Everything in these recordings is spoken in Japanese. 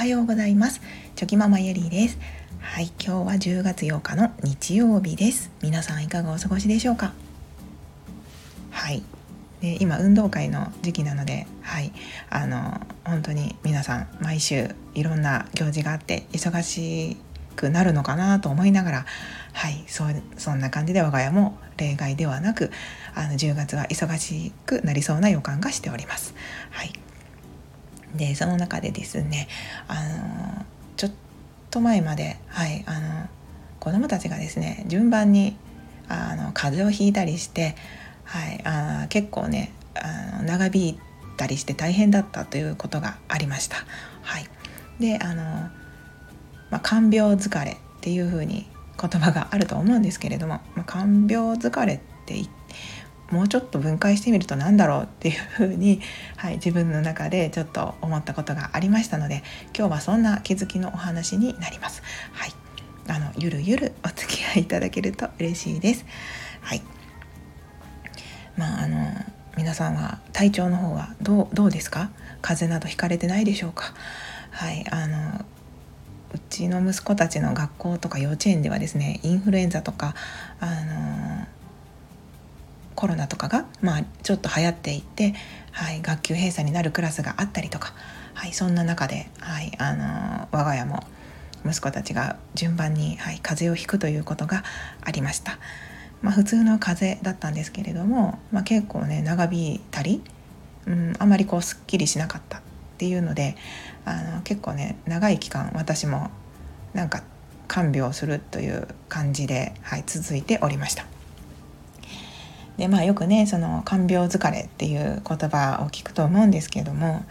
はようございます。チョキママゆりです。はい今日は10月8日の日曜日です。皆さんいかがお過ごしでしょうか？はい。で今運動会の時期なのではい。あの本当に皆さん毎週いろんな行事があって忙しくなるのかなと思いながらはい。そそんな感じで我が家も例外ではなくあの10月は忙しくなりそうな予感がしております。はい。でその中でですねあのちょっと前まで、はい、あの子どもたちがですね順番にあの風邪をひいたりして、はい、あ結構ねあの長引いたりして大変だったということがありました。はい、であの、まあ、看病疲れっていうふうに言葉があると思うんですけれども、まあ、看病疲れって言ってもうちょっと分解してみると何だろうっていうふうに、はい、自分の中でちょっと思ったことがありましたので今日はそんな気づきのお話になります。はい、あのゆるゆるお付き合いいただけると嬉しいです。はい、まああの皆さんは体調の方はどうどうですか？風邪などひかれてないでしょうか？はい。あのうちの息子たちの学校とか幼稚園ではですねインフルエンザとかあのコロナとかが、まあ、ちょっと流行っていて、はい、学級閉鎖になるクラスがあったりとか、はい、そんな中で、はいあの我が家も息子たちが順番に、はい、風邪をひくということがありました。まあ、普通の風邪だったんですけれども、まあ、結構ね長引いたり、うん、あまりこうすっきりしなかったっていうのであの結構ね長い期間私もなんか看病するという感じで、はい、続いておりました。でまあよくねその看病疲れっていう言葉を聞くと思うんですけども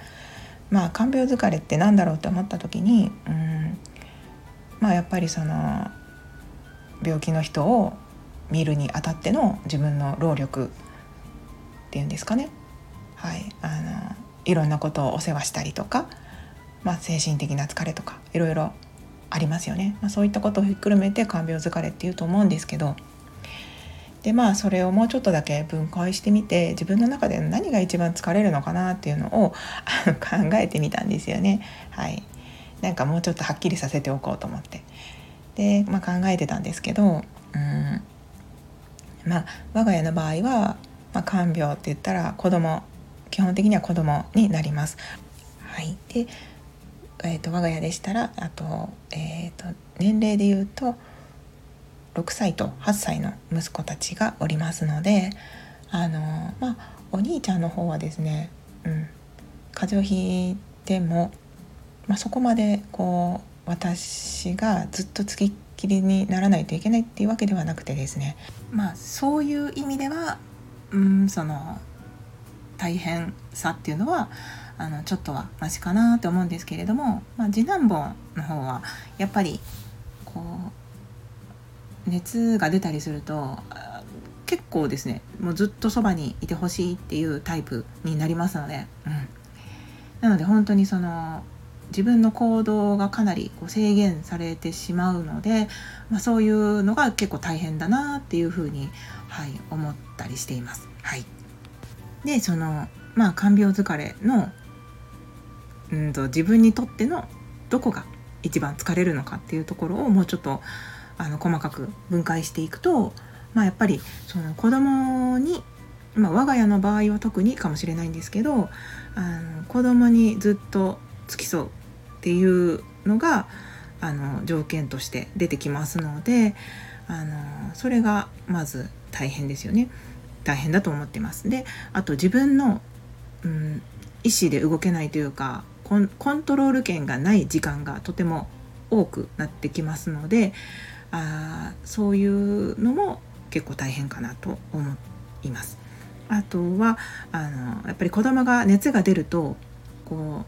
まあ看病疲れって何だろうって思った時にうんまあやっぱりその病気の人を見るにあたっての自分の労力っていうんですかね。はい。あのいろんなことをお世話したりとか、まあ、精神的な疲れとかいろいろありますよね、まあ、そういったことをひっくるめて看病疲れっていうと思うんですけどでまあそれをもうちょっとだけ分解してみて自分の中で何が一番疲れるのかなっていうのを考えてみたんですよね。はい、なんかもうちょっとはっきりさせておこうと思ってで、まあ、考えてたんですけどうんまあ我が家の場合は、まあ、看病って言ったら子供基本的には子供になります。はい、で、えーと、我が家でしたらあと,、えーと年齢で言うと6歳と8歳の息子たちがおりますのであのまあお兄ちゃんの方はですね、うん、風邪をひいても、まあ、そこまでこう私がずっとつきっきりにならないといけないっていうわけではなくてですねまあそういう意味では、うん、その大変さっていうのはあのちょっとはマシかなと思うんですけれども、まあ、次男坊の方はやっぱり熱が出たりすると結構ですねもうずっとそばにいてほしいっていうタイプになりますので、うん、なので本当にその自分の行動がかなりこう制限されてしまうので、まあ、そういうのが結構大変だなっていうふうに、はい、思ったりしています。はい、でそのまあ看病疲れのうんと自分にとってのどこが一番疲れるのかっていうところをもうちょっとあの細かく分解していくと、まあ、やっぱりその子供に、まあ、我が家の場合は特にかもしれないんですけどあの子供にずっと付き添うっていうのがあの条件として出てきますのであのそれがまず大変ですよね大変だと思ってます。であと自分の、うん、意思で動けないというかコントロール権がない時間がとても多くなってきますのであそういうのも結構大変かなと思います。あとはあのやっぱり子供が熱が出るとこう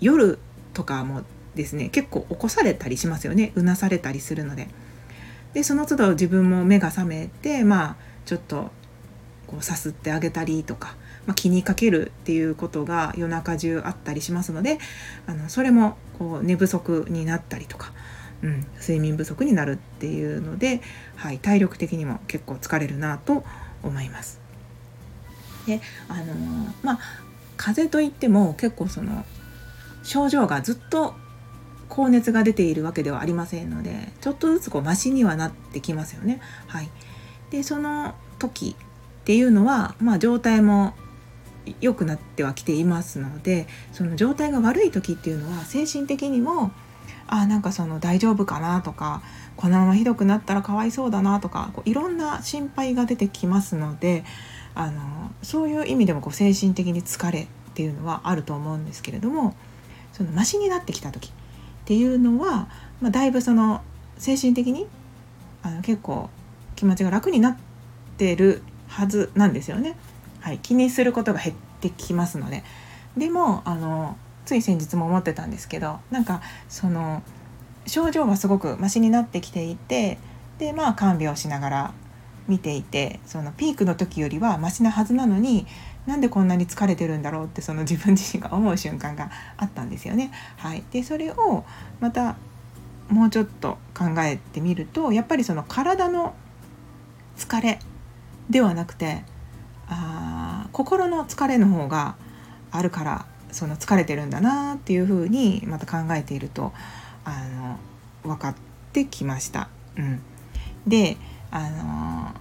夜とかもですね結構起こされたりしますよねうなされたりするので。でその都度自分も目が覚めてまあちょっとこうさすってあげたりとか、まあ、気にかけるっていうことが夜中中あったりしますのであのそれもこう寝不足になったりとかうん、睡眠不足になるっていうので、はい、体力的にも結構疲れるなと思います。であのー、まあ風邪といっても結構その症状がずっと高熱が出ているわけではありませんのでちょっとずつこうマシにはなってきますよね。はい、でその時っていうのは、まあ、状態も良くなってはきていますのでその状態が悪い時っていうのは精神的にもあなんかその大丈夫かなとかこのままひどくなったらかわいそうだなとかこういろんな心配が出てきますのであのそういう意味でもこう精神的に疲れっていうのはあると思うんですけれどもそのマシになってきた時っていうのは、まあ、だいぶその精神的にあの結構気持ちが楽になってるはずなんですよね。はい、気にすることが減ってきますのででもあのつい先日も思ってたんですけどなんかその症状はすごくマシになってきていてでまあ看病しながら見ていてそのピークの時よりはマシなはずなのになんでこんなに疲れてるんだろうってその自分自身が思う瞬間があったんですよね。はい、でそれをまたもうちょっと考えてみるとやっぱりその体の疲れではなくてあ心の疲れの方があるからその疲れてるんだなっていうふうにまた考えているとあの分かってきました。うん、であの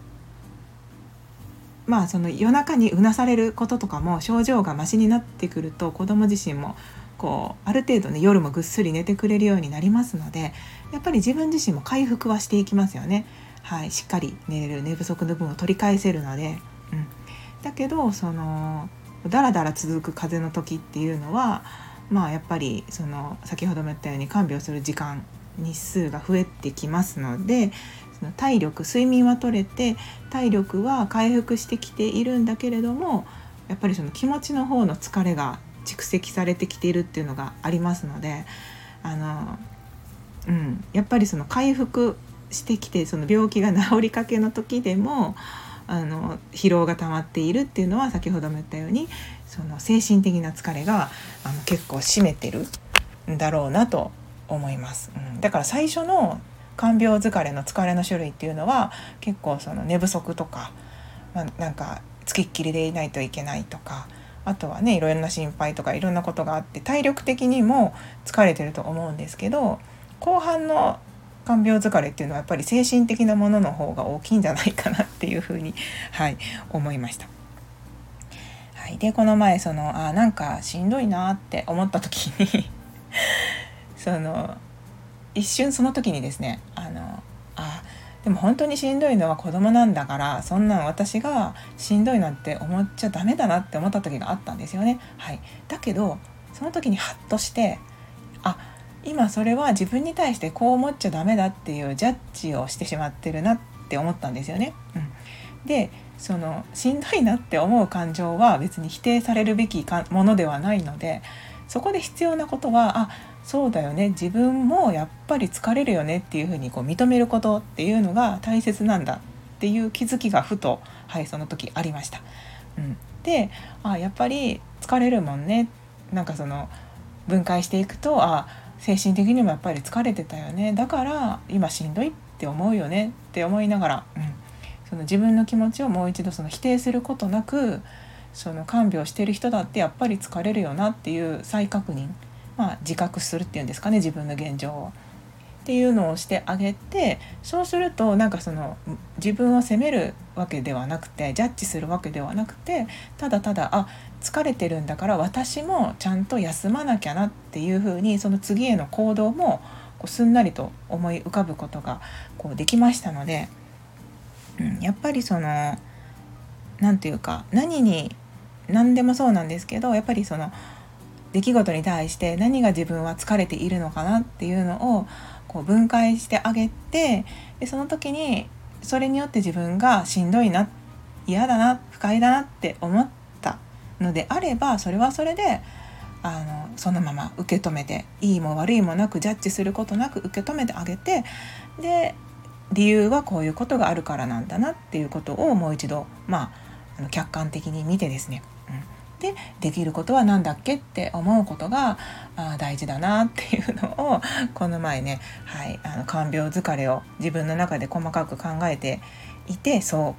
まあその夜中にうなされることとかも症状がましになってくると子ども自身もこうある程度ね夜もぐっすり寝てくれるようになりますのでやっぱり自分自身も回復はしていきますよね。はい、しっかり寝れる寝不足の分を取り返せるので、うん、だけどそのだらだら続く風邪の時っていうのはまあやっぱりその先ほども言ったように看病する時間日数が増えてきますのでその体力睡眠は取れて体力は回復してきているんだけれどもやっぱりその気持ちの方の疲れが蓄積されてきているっていうのがありますのであの、うん、やっぱりその回復してきてその病気が治りかけの時でもあの疲労が溜まっているっていうのは先ほども言ったようにその精神的な疲れがあの結構占めてるんだろうなと思います。うん、だから最初の看病疲れの疲れの種類っていうのは結構その寝不足とか、まあ、なんかつきっきりでいないといけないとかあとはねいろんな心配とかいろんなことがあって体力的にも疲れてると思うんですけど後半の看病疲れっていうのはやっぱり精神的なものの方が大きいんじゃないかなっていうふうに、はい、思いました。はい、でこの前そのあなんかしんどいなって思った時に その一瞬その時にですねあのあでも本当にしんどいのは子供なんだからそんなん私がしんどいなんて思っちゃダメだなって思った時があったんですよね。はい、だけどその時にハッとして今それは自分に対してこう思っちゃダメだっていうジャッジをしてしまってるなって思ったんですよね。うん、でそのしんどいなって思う感情は別に否定されるべきものではないのでそこで必要なことはあそうだよね自分もやっぱり疲れるよねっていうふうにこう認めることっていうのが大切なんだっていう気づきがふと、はい、その時ありました。うん、であやっぱり疲れるもんねなんかその分解していくとあ精神的にもやっぱり疲れてたよね。だから今しんどいって思うよね。って思いながら、うん、その自分の気持ちをもう一度その否定することなくその看病してる人だってやっぱり疲れるよなっていう再確認、まあ、自覚するっていうんですかね自分の現状を。っていうのをしてあげてそうするとなんかその自分を責めるわけではなくてジャッジするわけではなくてただただあ疲れてるんだから私もちゃんと休まなきゃなっていうふうにその次への行動もこうすんなりと思い浮かぶことがこうできましたので、うん、やっぱりその何て言うか何に何でもそうなんですけどやっぱりその出来事に対して何が自分は疲れているのかなっていうのをこう分解してあげてでその時にそれによって自分がしんどいな嫌だな不快だなって思ったのであればそれはそれであのそのまま受け止めていいも悪いもなくジャッジすることなく受け止めてあげてで理由はこういうことがあるからなんだなっていうことをもう一度まああの客観的に見てですねでできることは何だっけって思うことがあ大事だなっていうのをこの前ね、はい、あの看病疲れを自分の中で細かく考えていてそ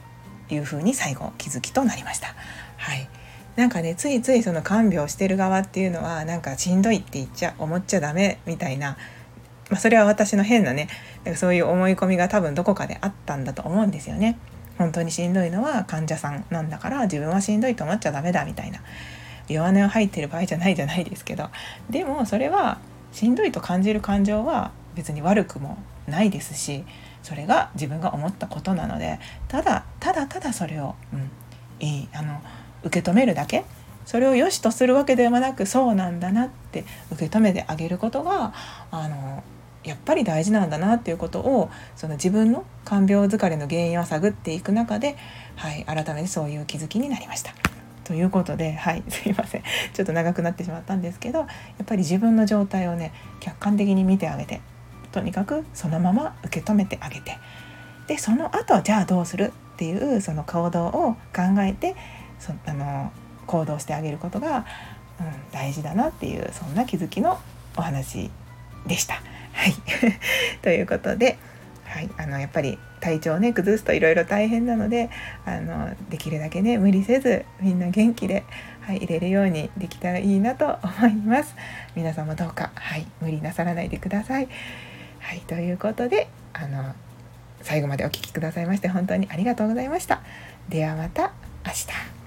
ういうふうに最後気づきとなりました。はいなんかねついついその看病してる側っていうのはなんかしんどいって言っちゃ思っちゃダメみたいなまあ、それは私の変なねなんかそういう思い込みが多分どこかであったんだと思うんですよね。本当にしんどいのは患者さんなんだから自分はしんどいと思っちゃダメだみたいな。弱音を吐いてる場合じゃないじゃないですけど。でもそれはしんどいと感じる感情は別に悪くもないですしそれが自分が思ったことなのでただただただそれを、うん、いいあの受け止めるだけ。それを良しとするわけではなくそうなんだなって受け止めてあげることがあのやっぱり大事なんだなっていうことをその自分の看病疲れの原因を探っていく中で、はい、改めてそういう気づきになりました。ということではい すいませんちょっと長くなってしまったんですけどやっぱり自分の状態をね客観的に見てあげてとにかくそのまま受け止めてあげてでその後じゃあどうするっていうその行動を考えてそあの行動してあげることが、うん、大事だなっていうそんな気づきのお話でした。はい ということで、はい、あのやっぱり体調をね崩すといろいろ大変なのであのできるだけね無理せずみんな元気で、はい、入れるようにできたらいいなと思います。皆さんもどうか、はい、無理なさらないでください。はい、ということであの最後までお聴きくださいまして本当にありがとうございました。ではまた明日。